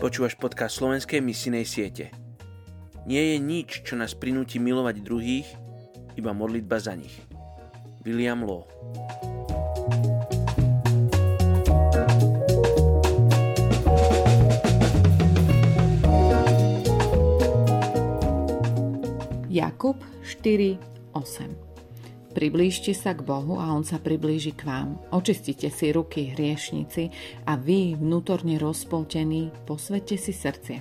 Počúvaš podcast slovenskej misijnej siete. Nie je nič, čo nás prinúti milovať druhých, iba modlitba za nich. William Law Jakub 4.8 Priblížte sa k Bohu a On sa priblíži k vám. Očistite si ruky, hriešnici, a vy, vnútorne rozpoltení, posvete si srdcia.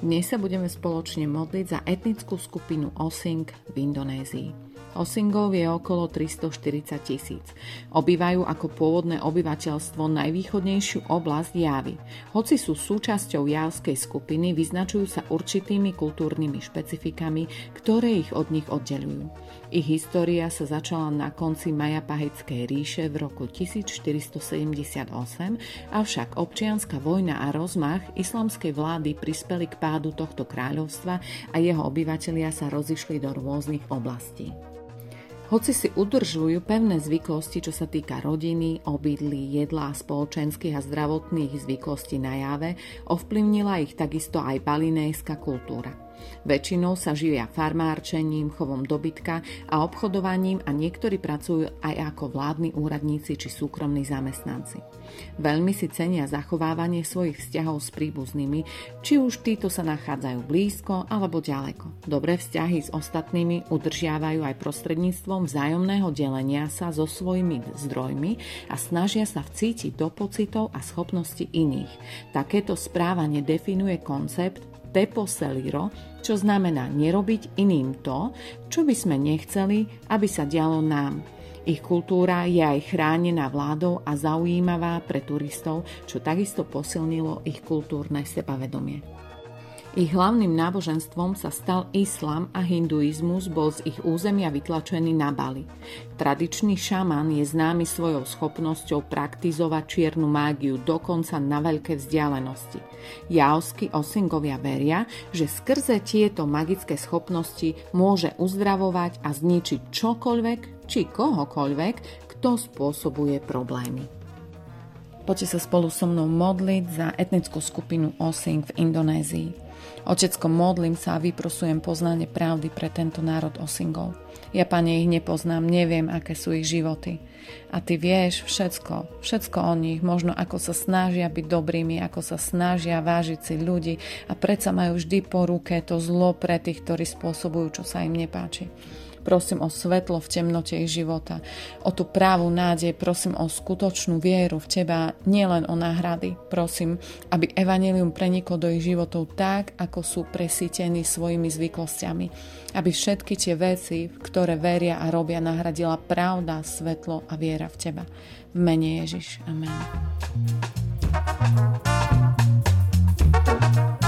Dnes sa budeme spoločne modliť za etnickú skupinu Osing v Indonézii. Osingov je okolo 340 tisíc. Obývajú ako pôvodné obyvateľstvo najvýchodnejšiu oblasť Javy. Hoci sú súčasťou javskej skupiny, vyznačujú sa určitými kultúrnymi špecifikami, ktoré ich od nich oddelujú. Ich história sa začala na konci Majapaheckej ríše v roku 1478, avšak občianská vojna a rozmach islamskej vlády prispeli k pádu tohto kráľovstva a jeho obyvatelia sa rozišli do rôznych oblastí. Hoci si udržujú pevné zvyklosti, čo sa týka rodiny, obydlí, jedla, spoločenských a zdravotných zvyklostí na jave, ovplyvnila ich takisto aj balinejská kultúra. Väčšinou sa živia farmárčením, chovom dobytka a obchodovaním a niektorí pracujú aj ako vládni úradníci či súkromní zamestnanci. Veľmi si cenia zachovávanie svojich vzťahov s príbuznými, či už títo sa nachádzajú blízko alebo ďaleko. Dobré vzťahy s ostatnými udržiavajú aj prostredníctvom vzájomného delenia sa so svojimi zdrojmi a snažia sa vcítiť do pocitov a schopnosti iných. Takéto správanie definuje koncept teposeliro, čo znamená nerobiť iným to, čo by sme nechceli, aby sa dialo nám. Ich kultúra je aj chránená vládou a zaujímavá pre turistov, čo takisto posilnilo ich kultúrne sebavedomie. Ich hlavným náboženstvom sa stal islám a hinduizmus bol z ich územia vytlačený na Bali. Tradičný šaman je známy svojou schopnosťou praktizovať čiernu mágiu dokonca na veľké vzdialenosti. Jaosky osingovia veria, že skrze tieto magické schopnosti môže uzdravovať a zničiť čokoľvek či kohokoľvek, kto spôsobuje problémy. Poďte sa spolu so mnou modliť za etnickú skupinu Osing v Indonézii. Otecko, modlím sa a vyprosujem poznanie pravdy pre tento národ Osingov. Ja, pane, ich nepoznám, neviem, aké sú ich životy. A ty vieš všetko, všetko o nich, možno ako sa snažia byť dobrými, ako sa snažia vážiť si ľudí a predsa majú vždy po ruke to zlo pre tých, ktorí spôsobujú, čo sa im nepáči. Prosím o svetlo v temnote ich života, o tú právu nádej, prosím o skutočnú vieru v Teba, nielen o náhrady. Prosím, aby evanelium preniklo do ich životov tak, tak, ako sú presítení svojimi zvyklostiami, aby všetky tie veci, v ktoré veria a robia, nahradila pravda, svetlo a viera v Teba. V mene Ježiš. Amen. thank you